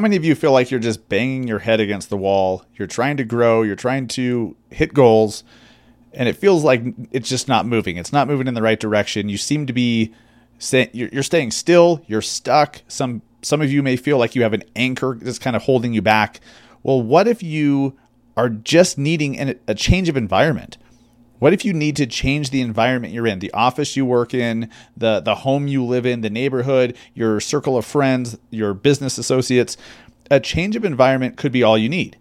how many of you feel like you're just banging your head against the wall? You're trying to grow, you're trying to hit goals, and it feels like it's just not moving. It's not moving in the right direction. You seem to be you're staying still, you're stuck. Some some of you may feel like you have an anchor that's kind of holding you back. Well, what if you are just needing a change of environment? What if you need to change the environment you're in, the office you work in, the the home you live in, the neighborhood, your circle of friends, your business associates? A change of environment could be all you need.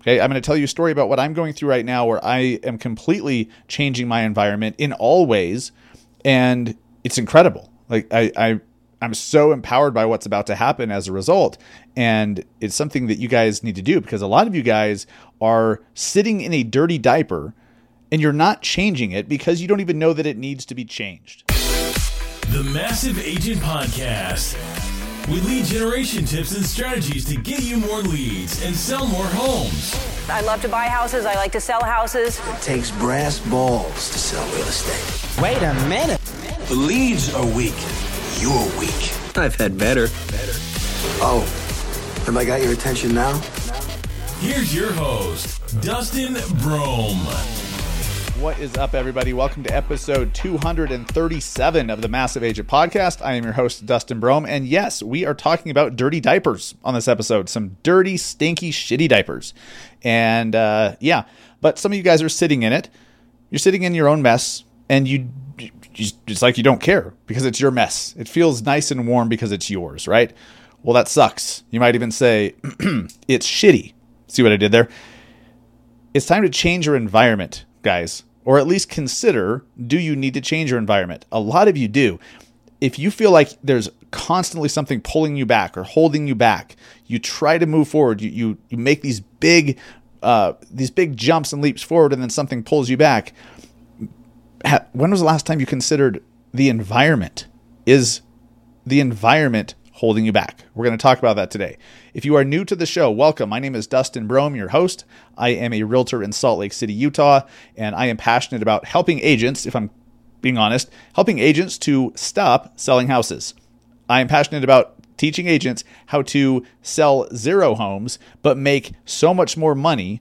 Okay, I'm going to tell you a story about what I'm going through right now where I am completely changing my environment in all ways and it's incredible. Like I I I'm so empowered by what's about to happen as a result. And it's something that you guys need to do because a lot of you guys are sitting in a dirty diaper and you're not changing it because you don't even know that it needs to be changed. The Massive Agent Podcast with lead generation tips and strategies to get you more leads and sell more homes. I love to buy houses. I like to sell houses. It takes brass balls to sell real estate. Wait a minute. The leads are weak. You're weak. I've had better. Better. Oh, have I got your attention now? Here's your host, Dustin Brohm. What is up, everybody? Welcome to episode 237 of the Massive Agent Podcast. I am your host, Dustin Brohm. And yes, we are talking about dirty diapers on this episode. Some dirty, stinky, shitty diapers. And uh, yeah, but some of you guys are sitting in it. You're sitting in your own mess, and you just, it's like you don't care because it's your mess. It feels nice and warm because it's yours, right? Well, that sucks. You might even say it's shitty. See what I did there? It's time to change your environment, guys or at least consider do you need to change your environment? A lot of you do. If you feel like there's constantly something pulling you back or holding you back, you try to move forward. You you, you make these big uh, these big jumps and leaps forward, and then something pulls you back. When was the last time you considered the environment? Is the environment holding you back? We're going to talk about that today. If you are new to the show, welcome. My name is Dustin Brohm, your host. I am a realtor in Salt Lake City, Utah, and I am passionate about helping agents, if I'm being honest, helping agents to stop selling houses. I am passionate about teaching agents how to sell zero homes, but make so much more money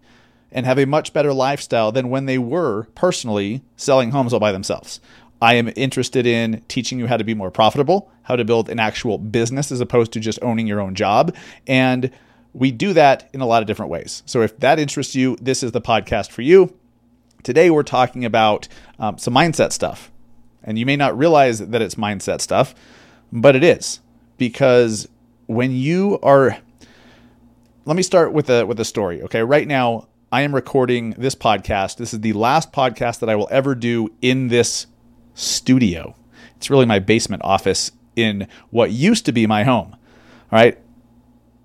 and have a much better lifestyle than when they were personally selling homes all by themselves. I am interested in teaching you how to be more profitable, how to build an actual business as opposed to just owning your own job. And we do that in a lot of different ways. So if that interests you, this is the podcast for you. Today, we're talking about um, some mindset stuff. And you may not realize that it's mindset stuff, but it is because when you are let me start with a with a story okay right now i am recording this podcast this is the last podcast that i will ever do in this studio. It's really my basement office in what used to be my home. All right.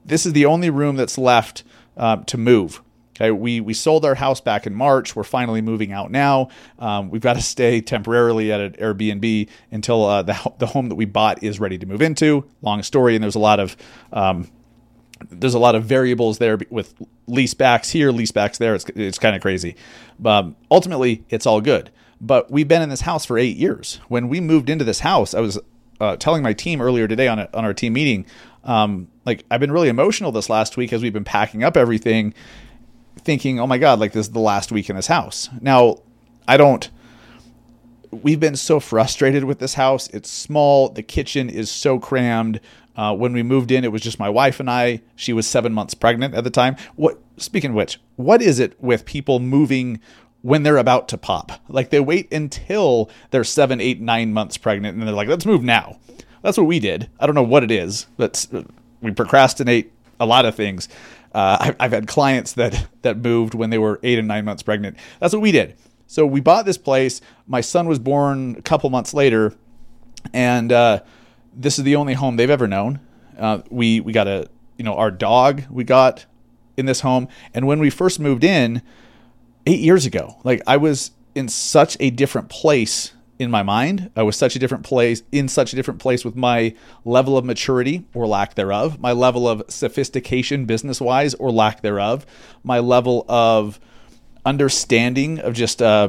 This is the only room that's left uh, to move. Okay, we we sold our house back in March. We're finally moving out now. Um, we've got to stay temporarily at an Airbnb until uh, the the home that we bought is ready to move into. Long story, and there's a lot of um, there's a lot of variables there with lease backs here, lease backs there. It's it's kind of crazy. Um, ultimately, it's all good. But we've been in this house for eight years. When we moved into this house, I was uh, telling my team earlier today on a, on our team meeting, um, like I've been really emotional this last week as we've been packing up everything, thinking, oh my god, like this is the last week in this house. Now, I don't. We've been so frustrated with this house. It's small. The kitchen is so crammed. Uh, when we moved in, it was just my wife and I. She was seven months pregnant at the time. What? Speaking of which, what is it with people moving when they're about to pop. Like they wait until they're seven, eight, nine months pregnant, and they're like, let's move now. That's what we did. I don't know what it is, but we procrastinate a lot of things. Uh, I've, I've had clients that that moved when they were eight and nine months pregnant. That's what we did. So we bought this place. My son was born a couple months later, and uh, this is the only home they've ever known. Uh, we we got a you know our dog we got in this home, and when we first moved in, eight years ago. Like I was in such a different place in my mind. I was such a different place, in such a different place with my level of maturity or lack thereof, my level of sophistication business wise or lack thereof, my level of understanding of just uh,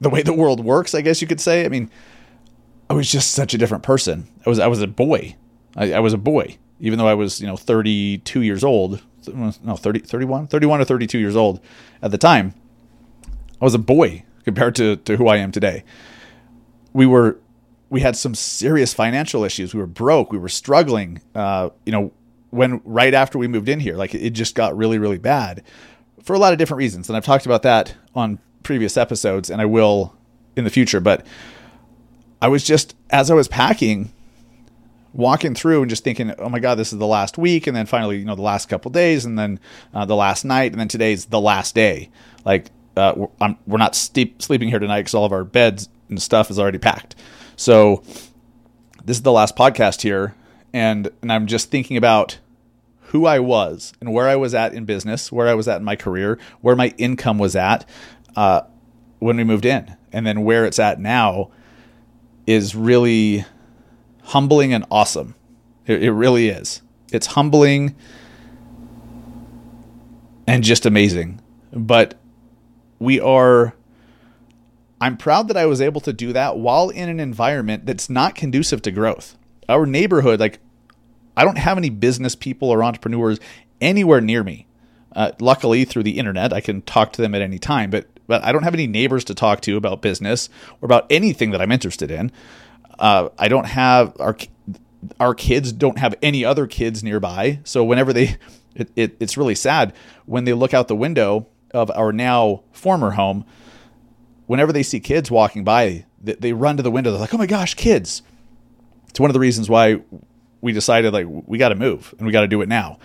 the way the world works, I guess you could say. I mean, I was just such a different person. I was I was a boy. I, I was a boy. even though I was, you know, 32 years old, no, 30, 31, 31 or 32 years old at the time, I was a boy compared to, to who I am today. We were, we had some serious financial issues. We were broke. We were struggling. Uh, you know, when right after we moved in here, like it just got really, really bad for a lot of different reasons. And I've talked about that on previous episodes, and I will in the future. But I was just, as I was packing, walking through and just thinking, oh my God, this is the last week. And then finally, you know, the last couple days, and then uh, the last night, and then today's the last day. Like, uh, we're, we're, not steep, sleeping here tonight because all of our beds and stuff is already packed. So this is the last podcast here. And, and I'm just thinking about who I was and where I was at in business, where I was at in my career, where my income was at uh, when we moved in, and then where it's at now is really humbling and awesome. It, it really is. It's humbling and just amazing. But we are. I'm proud that I was able to do that while in an environment that's not conducive to growth. Our neighborhood, like, I don't have any business people or entrepreneurs anywhere near me. Uh, luckily, through the internet, I can talk to them at any time, but but I don't have any neighbors to talk to about business or about anything that I'm interested in. Uh, I don't have our our kids don't have any other kids nearby. So whenever they, it, it, it's really sad when they look out the window of our now former home. Whenever they see kids walking by, they, they run to the window. They're like, "Oh my gosh, kids!" It's one of the reasons why we decided like we got to move and we got to do it now,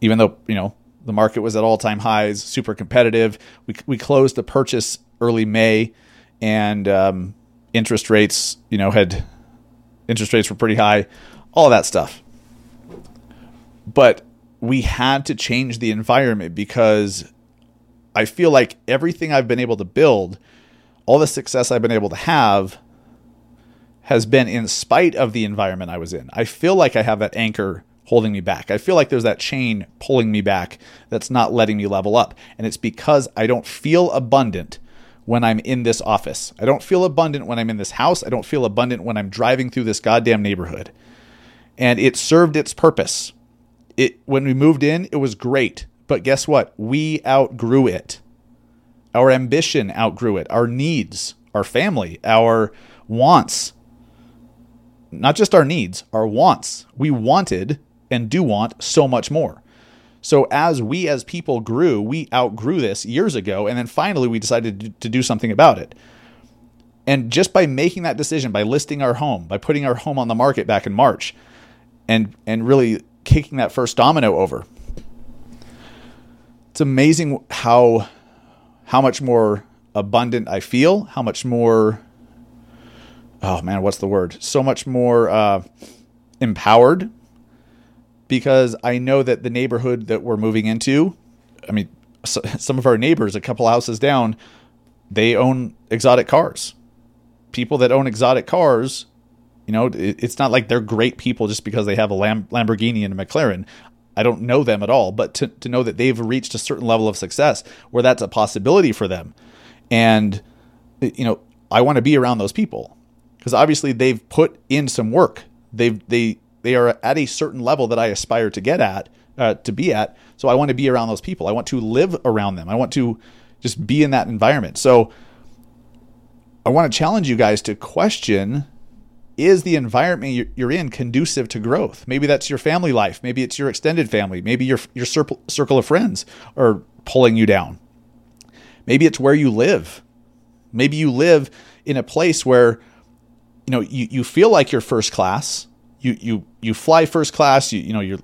even though you know the market was at all time highs, super competitive. We we closed the purchase early May, and um, interest rates, you know, had interest rates were pretty high, all that stuff. But we had to change the environment because I feel like everything I've been able to build, all the success I've been able to have, has been in spite of the environment I was in. I feel like I have that anchor holding me back. I feel like there's that chain pulling me back that's not letting me level up. And it's because I don't feel abundant when I'm in this office. I don't feel abundant when I'm in this house. I don't feel abundant when I'm driving through this goddamn neighborhood. And it served its purpose. It when we moved in, it was great. But guess what? We outgrew it. Our ambition outgrew it. Our needs, our family, our wants. Not just our needs, our wants. We wanted and do want so much more. So as we as people grew, we outgrew this years ago, and then finally we decided to do something about it. And just by making that decision, by listing our home, by putting our home on the market back in March, and and really kicking that first domino over, it's amazing how how much more abundant I feel, how much more oh man, what's the word? So much more uh, empowered because I know that the neighborhood that we're moving into, I mean, so, some of our neighbors, a couple houses down, they own exotic cars. People that own exotic cars, you know, it, it's not like they're great people just because they have a Lam- Lamborghini and a McLaren. I don't know them at all, but to, to know that they've reached a certain level of success where that's a possibility for them. And, you know, I want to be around those people because obviously they've put in some work. They've, they, they are at a certain level that I aspire to get at, uh, to be at. So I want to be around those people. I want to live around them. I want to just be in that environment. So I want to challenge you guys to question is the environment you're in conducive to growth? Maybe that's your family life. Maybe it's your extended family. Maybe your, your circle of friends are pulling you down. Maybe it's where you live. Maybe you live in a place where you know you, you feel like you're first class you you you fly first class. You you know you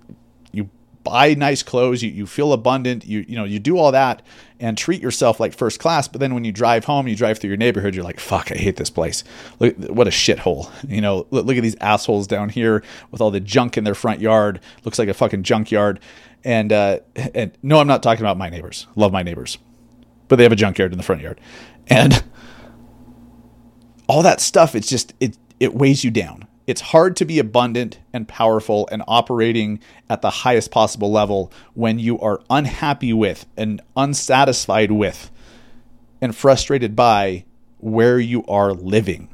you buy nice clothes. You you feel abundant. You you know you do all that and treat yourself like first class. But then when you drive home, you drive through your neighborhood. You're like, fuck, I hate this place. Look, what a shithole. You know, look, look at these assholes down here with all the junk in their front yard. Looks like a fucking junkyard. And uh, and no, I'm not talking about my neighbors. Love my neighbors, but they have a junkyard in the front yard, and all that stuff. It's just it it weighs you down it's hard to be abundant and powerful and operating at the highest possible level when you are unhappy with and unsatisfied with and frustrated by where you are living.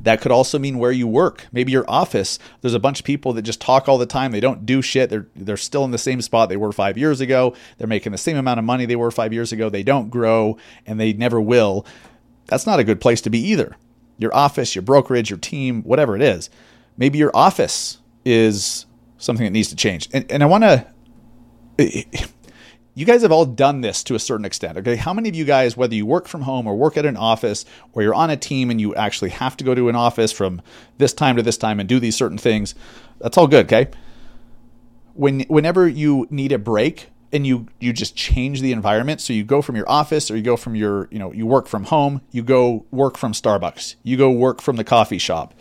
That could also mean where you work. Maybe your office. There's a bunch of people that just talk all the time. They don't do shit. They're they're still in the same spot they were 5 years ago. They're making the same amount of money they were 5 years ago. They don't grow and they never will. That's not a good place to be either. Your office, your brokerage, your team, whatever it is. Maybe your office is something that needs to change. And and I want to you guys have all done this to a certain extent. Okay. How many of you guys, whether you work from home or work at an office or you're on a team and you actually have to go to an office from this time to this time and do these certain things, that's all good. Okay. When, whenever you need a break and you, you just change the environment. So you go from your office or you go from your, you know, you work from home, you go work from Starbucks, you go work from the coffee shop.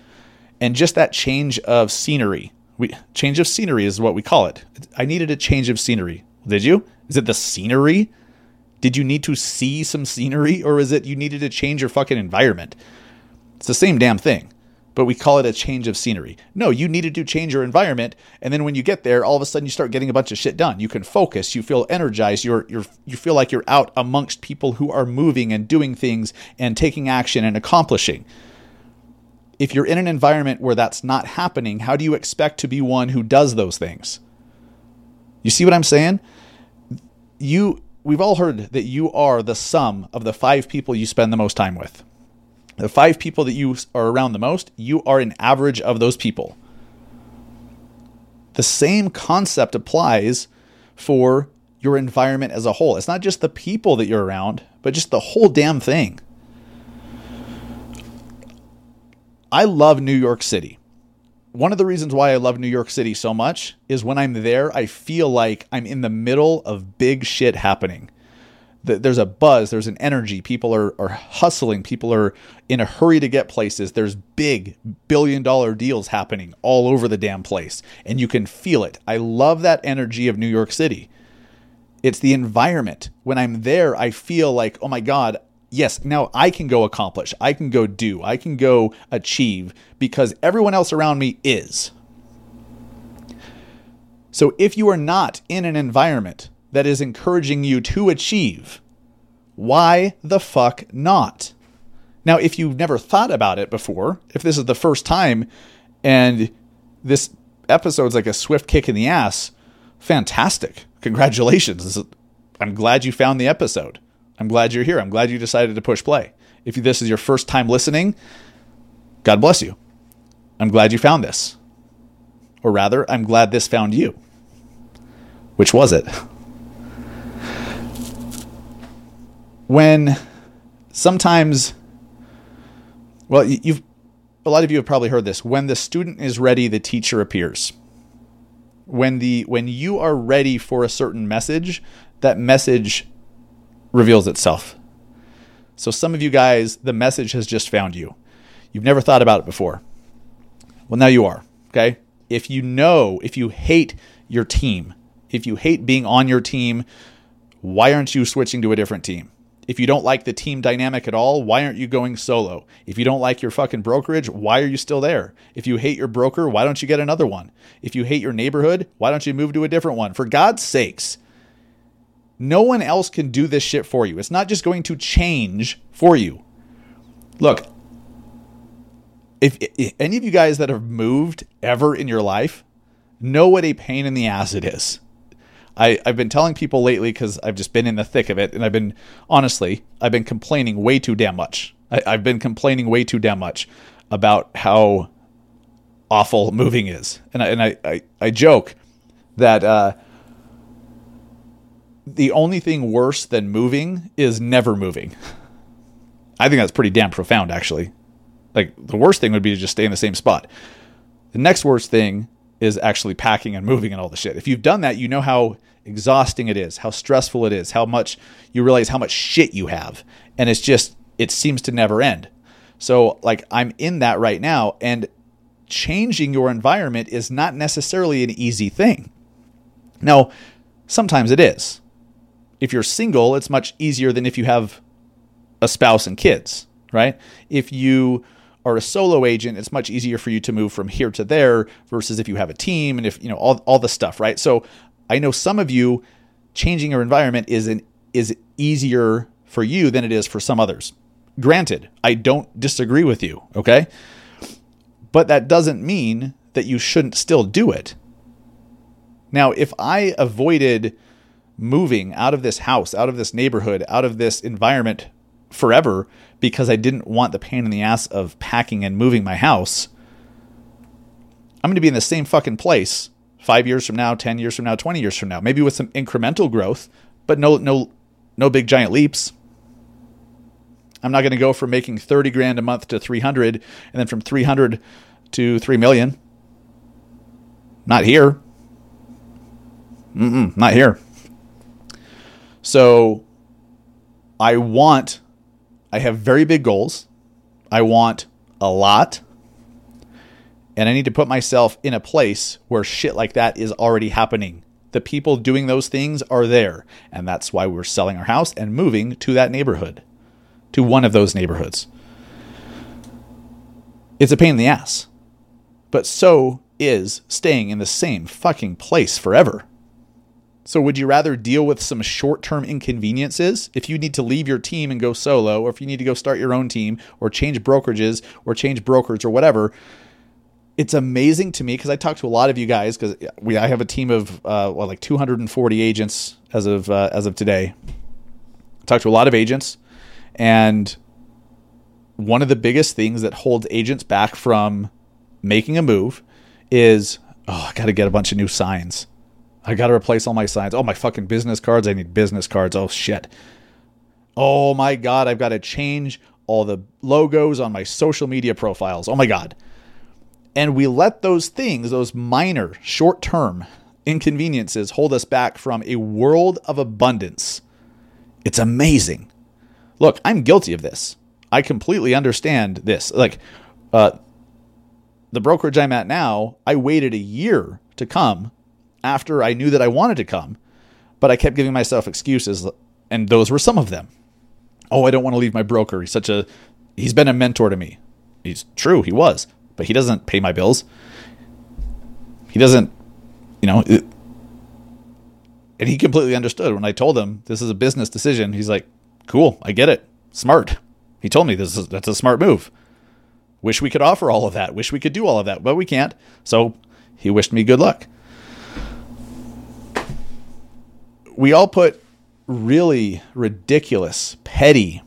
And just that change of scenery, we, change of scenery is what we call it. I needed a change of scenery. Did you? Is it the scenery? Did you need to see some scenery or is it you needed to change your fucking environment? It's the same damn thing, but we call it a change of scenery. No, you needed to change your environment and then when you get there, all of a sudden you start getting a bunch of shit done. You can focus, you feel energized, you're you're you feel like you're out amongst people who are moving and doing things and taking action and accomplishing. If you're in an environment where that's not happening, how do you expect to be one who does those things? You see what I'm saying? You we've all heard that you are the sum of the five people you spend the most time with. The five people that you are around the most, you are an average of those people. The same concept applies for your environment as a whole. It's not just the people that you're around, but just the whole damn thing. I love New York City one of the reasons why I love New York City so much is when I'm there, I feel like I'm in the middle of big shit happening. There's a buzz, there's an energy. People are, are hustling, people are in a hurry to get places. There's big billion dollar deals happening all over the damn place, and you can feel it. I love that energy of New York City. It's the environment. When I'm there, I feel like, oh my God, yes, now I can go accomplish, I can go do, I can go achieve because everyone else around me is. So if you are not in an environment that is encouraging you to achieve, why the fuck not? Now, if you've never thought about it before, if this is the first time and this episode's like a swift kick in the ass, fantastic. Congratulations. I'm glad you found the episode. I'm glad you're here. I'm glad you decided to push play. If this is your first time listening, God bless you. I'm glad you found this. Or rather, I'm glad this found you. Which was it? When sometimes, well, you've, a lot of you have probably heard this. When the student is ready, the teacher appears. When the when you are ready for a certain message, that message reveals itself. So, some of you guys, the message has just found you. You've never thought about it before. Well, now you are. Okay. If you know, if you hate your team, if you hate being on your team, why aren't you switching to a different team? If you don't like the team dynamic at all, why aren't you going solo? If you don't like your fucking brokerage, why are you still there? If you hate your broker, why don't you get another one? If you hate your neighborhood, why don't you move to a different one? For God's sakes, no one else can do this shit for you. It's not just going to change for you. Look, if, if, any of you guys that have moved ever in your life know what a pain in the ass it is. I, I've been telling people lately because I've just been in the thick of it, and I've been honestly, I've been complaining way too damn much. I, I've been complaining way too damn much about how awful moving is, and I, and I, I, I joke that uh, the only thing worse than moving is never moving. I think that's pretty damn profound, actually. Like, the worst thing would be to just stay in the same spot. The next worst thing is actually packing and moving and all the shit. If you've done that, you know how exhausting it is, how stressful it is, how much you realize how much shit you have. And it's just, it seems to never end. So, like, I'm in that right now, and changing your environment is not necessarily an easy thing. Now, sometimes it is if you're single, it's much easier than if you have a spouse and kids, right? If you are a solo agent, it's much easier for you to move from here to there versus if you have a team and if, you know, all, all the stuff, right? So I know some of you changing your environment is an, is easier for you than it is for some others. Granted, I don't disagree with you, okay? But that doesn't mean that you shouldn't still do it. Now, if I avoided moving out of this house, out of this neighborhood, out of this environment forever because I didn't want the pain in the ass of packing and moving my house, I'm going to be in the same fucking place five years from now, 10 years from now, 20 years from now, maybe with some incremental growth, but no, no, no big giant leaps. I'm not going to go from making 30 grand a month to 300 and then from 300 to 3 million. Not here. Mm-mm, not here. So I want, I have very big goals. I want a lot. And I need to put myself in a place where shit like that is already happening. The people doing those things are there. And that's why we're selling our house and moving to that neighborhood, to one of those neighborhoods. It's a pain in the ass. But so is staying in the same fucking place forever. So, would you rather deal with some short term inconveniences if you need to leave your team and go solo, or if you need to go start your own team, or change brokerages, or change brokers, or whatever? It's amazing to me because I talk to a lot of you guys because we I have a team of uh, well like 240 agents as of uh, as of today. I talk to a lot of agents, and one of the biggest things that holds agents back from making a move is oh I got to get a bunch of new signs I got to replace all my signs. Oh, my fucking business cards. I need business cards. Oh, shit. Oh, my God. I've got to change all the logos on my social media profiles. Oh, my God. And we let those things, those minor, short term inconveniences, hold us back from a world of abundance. It's amazing. Look, I'm guilty of this. I completely understand this. Like, uh, the brokerage I'm at now, I waited a year to come after I knew that I wanted to come, but I kept giving myself excuses, and those were some of them. Oh, I don't want to leave my broker. He's such a he's been a mentor to me. He's true, he was, but he doesn't pay my bills. He doesn't, you know, it, and he completely understood when I told him this is a business decision. He's like, "Cool, I get it. Smart." He told me this is that's a smart move. Wish we could offer all of that. Wish we could do all of that, but we can't. So he wished me good luck. We all put really ridiculous, petty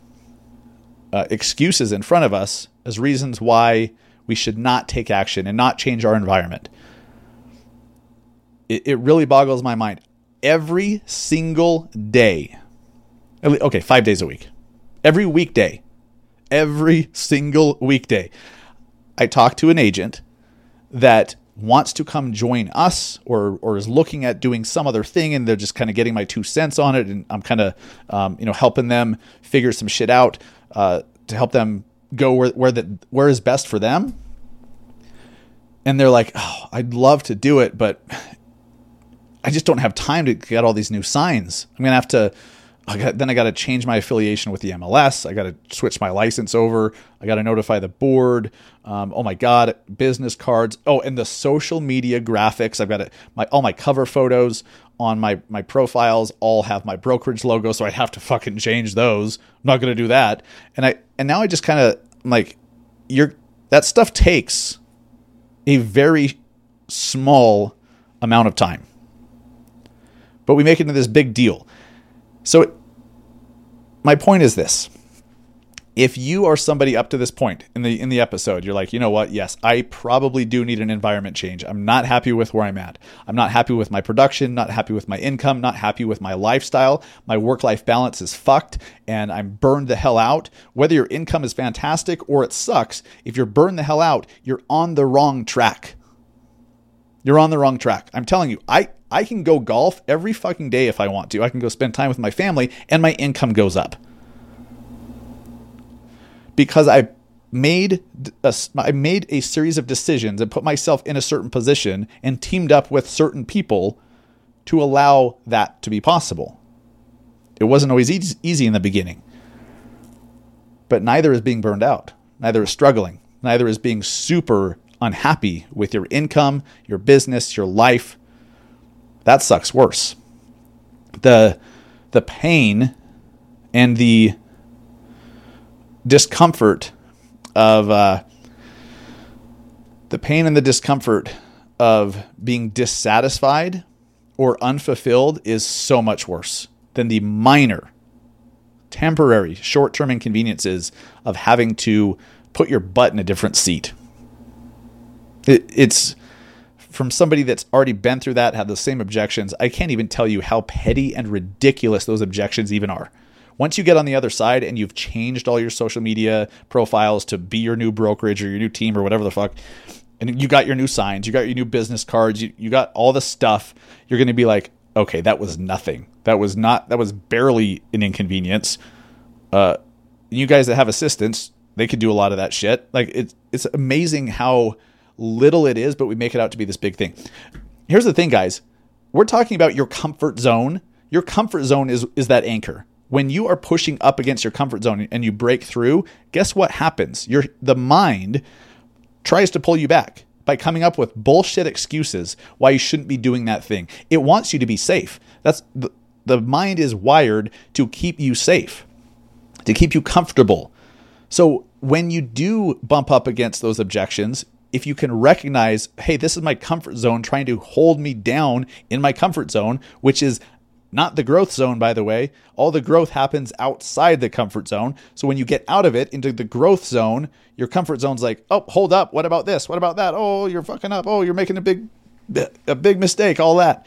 uh, excuses in front of us as reasons why we should not take action and not change our environment. It, it really boggles my mind. Every single day, okay, five days a week, every weekday, every single weekday, I talk to an agent that wants to come join us or or is looking at doing some other thing and they're just kind of getting my two cents on it and I'm kind of um, you know helping them figure some shit out uh, to help them go where where the where is best for them. And they're like oh I'd love to do it but I just don't have time to get all these new signs. I'm gonna have to I got, then I got to change my affiliation with the MLS. I got to switch my license over. I got to notify the board. Um, oh my God, business cards. Oh, and the social media graphics. I've got it. My all my cover photos on my my profiles all have my brokerage logo, so I have to fucking change those. I'm not going to do that. And I and now I just kind of like you're that stuff takes a very small amount of time, but we make it into this big deal. So, my point is this. If you are somebody up to this point in the in the episode, you're like, you know what? Yes, I probably do need an environment change. I'm not happy with where I'm at. I'm not happy with my production, not happy with my income, not happy with my lifestyle. My work-life balance is fucked and I'm burned the hell out. Whether your income is fantastic or it sucks, if you're burned the hell out, you're on the wrong track. You're on the wrong track. I'm telling you, I I can go golf every fucking day if I want to. I can go spend time with my family and my income goes up. Because I made a, I made a series of decisions and put myself in a certain position and teamed up with certain people to allow that to be possible. It wasn't always easy in the beginning. But neither is being burned out. Neither is struggling. Neither is being super unhappy with your income, your business, your life that sucks worse. The the pain and the discomfort of uh, The pain and the discomfort of being dissatisfied or unfulfilled is so much worse than the minor, temporary, short term inconveniences of having to put your butt in a different seat. It, it's from somebody that's already been through that, had the same objections. I can't even tell you how petty and ridiculous those objections even are. Once you get on the other side and you've changed all your social media profiles to be your new brokerage or your new team or whatever the fuck, and you got your new signs, you got your new business cards, you, you got all the stuff, you're going to be like, okay, that was nothing. That was not, that was barely an inconvenience. Uh, you guys that have assistants, they could do a lot of that shit. Like it's, it's amazing how little it is, but we make it out to be this big thing. Here's the thing, guys. We're talking about your comfort zone. Your comfort zone is, is that anchor. When you are pushing up against your comfort zone and you break through, guess what happens? Your the mind tries to pull you back by coming up with bullshit excuses why you shouldn't be doing that thing. It wants you to be safe. That's the, the mind is wired to keep you safe, to keep you comfortable. So when you do bump up against those objections, if you can recognize, hey, this is my comfort zone trying to hold me down in my comfort zone, which is not the growth zone, by the way. All the growth happens outside the comfort zone. So when you get out of it into the growth zone, your comfort zone's like, oh, hold up. What about this? What about that? Oh, you're fucking up. Oh, you're making a big, a big mistake. All that.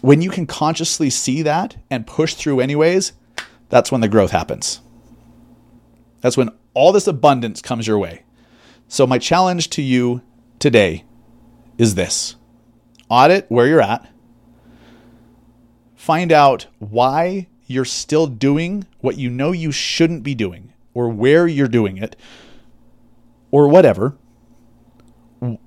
When you can consciously see that and push through anyways, that's when the growth happens. That's when all this abundance comes your way. So my challenge to you today is this audit where you're at find out why you're still doing what you know you shouldn't be doing or where you're doing it or whatever.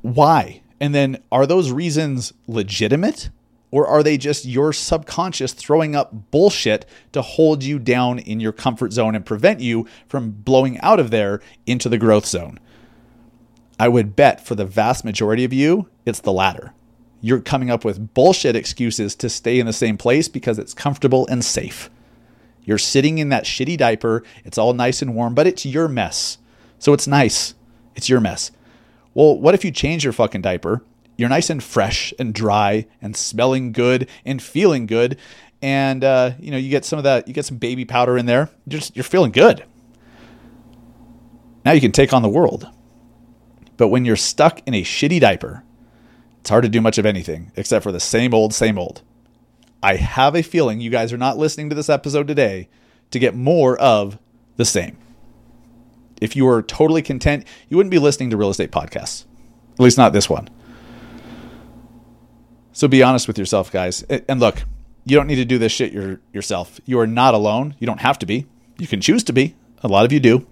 Why? And then are those reasons legitimate or are they just your subconscious throwing up bullshit to hold you down in your comfort zone and prevent you from blowing out of there into the growth zone? I would bet for the vast majority of you, it's the latter you're coming up with bullshit excuses to stay in the same place because it's comfortable and safe. You're sitting in that shitty diaper. It's all nice and warm, but it's your mess. So it's nice. It's your mess. Well, what if you change your fucking diaper? You're nice and fresh and dry and smelling good and feeling good. And, uh, you know, you get some of that, you get some baby powder in there. You're just, you're feeling good. Now you can take on the world. But when you're stuck in a shitty diaper, it's hard to do much of anything except for the same old, same old. I have a feeling you guys are not listening to this episode today to get more of the same. If you were totally content, you wouldn't be listening to real estate podcasts, at least not this one. So be honest with yourself, guys. And look, you don't need to do this shit your, yourself. You are not alone. You don't have to be. You can choose to be. A lot of you do.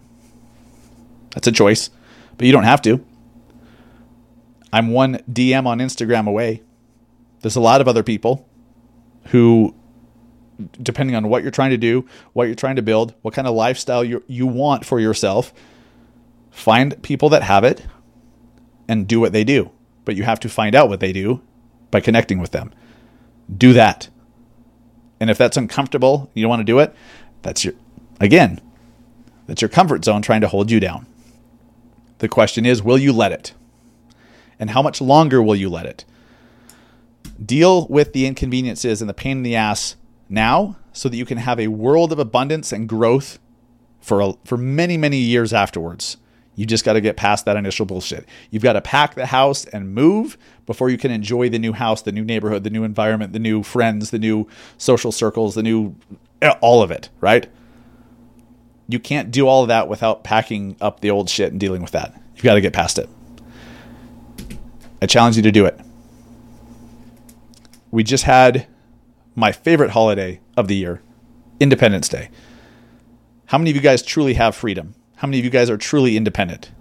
That's a choice, but you don't have to. I'm one DM on Instagram away. There's a lot of other people who, depending on what you're trying to do, what you're trying to build, what kind of lifestyle you, you want for yourself, find people that have it and do what they do. But you have to find out what they do by connecting with them. Do that. And if that's uncomfortable, you don't want to do it, that's your, again, that's your comfort zone trying to hold you down. The question is, will you let it? And how much longer will you let it? Deal with the inconveniences and the pain in the ass now so that you can have a world of abundance and growth for, a, for many, many years afterwards. You just got to get past that initial bullshit. You've got to pack the house and move before you can enjoy the new house, the new neighborhood, the new environment, the new friends, the new social circles, the new eh, all of it, right? You can't do all of that without packing up the old shit and dealing with that. You've got to get past it. I challenge you to do it. We just had my favorite holiday of the year, Independence Day. How many of you guys truly have freedom? How many of you guys are truly independent?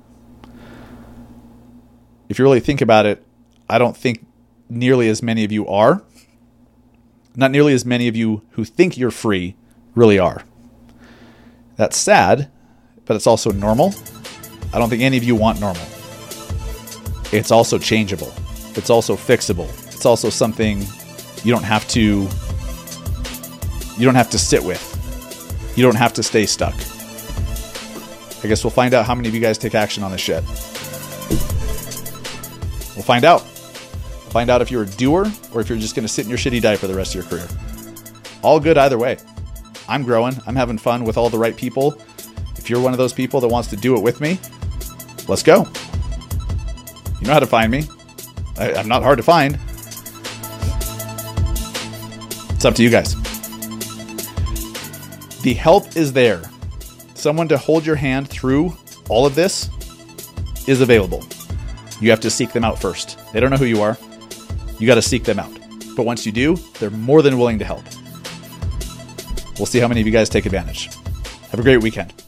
If you really think about it, I don't think nearly as many of you are. Not nearly as many of you who think you're free really are. That's sad, but it's also normal. I don't think any of you want normal it's also changeable. It's also fixable. It's also something you don't have to you don't have to sit with. You don't have to stay stuck. I guess we'll find out how many of you guys take action on this shit. We'll find out. We'll find out if you're a doer or if you're just going to sit in your shitty diet for the rest of your career. All good either way. I'm growing. I'm having fun with all the right people. If you're one of those people that wants to do it with me, let's go. You know how to find me. I, I'm not hard to find. It's up to you guys. The help is there. Someone to hold your hand through all of this is available. You have to seek them out first. They don't know who you are. You got to seek them out. But once you do, they're more than willing to help. We'll see how many of you guys take advantage. Have a great weekend.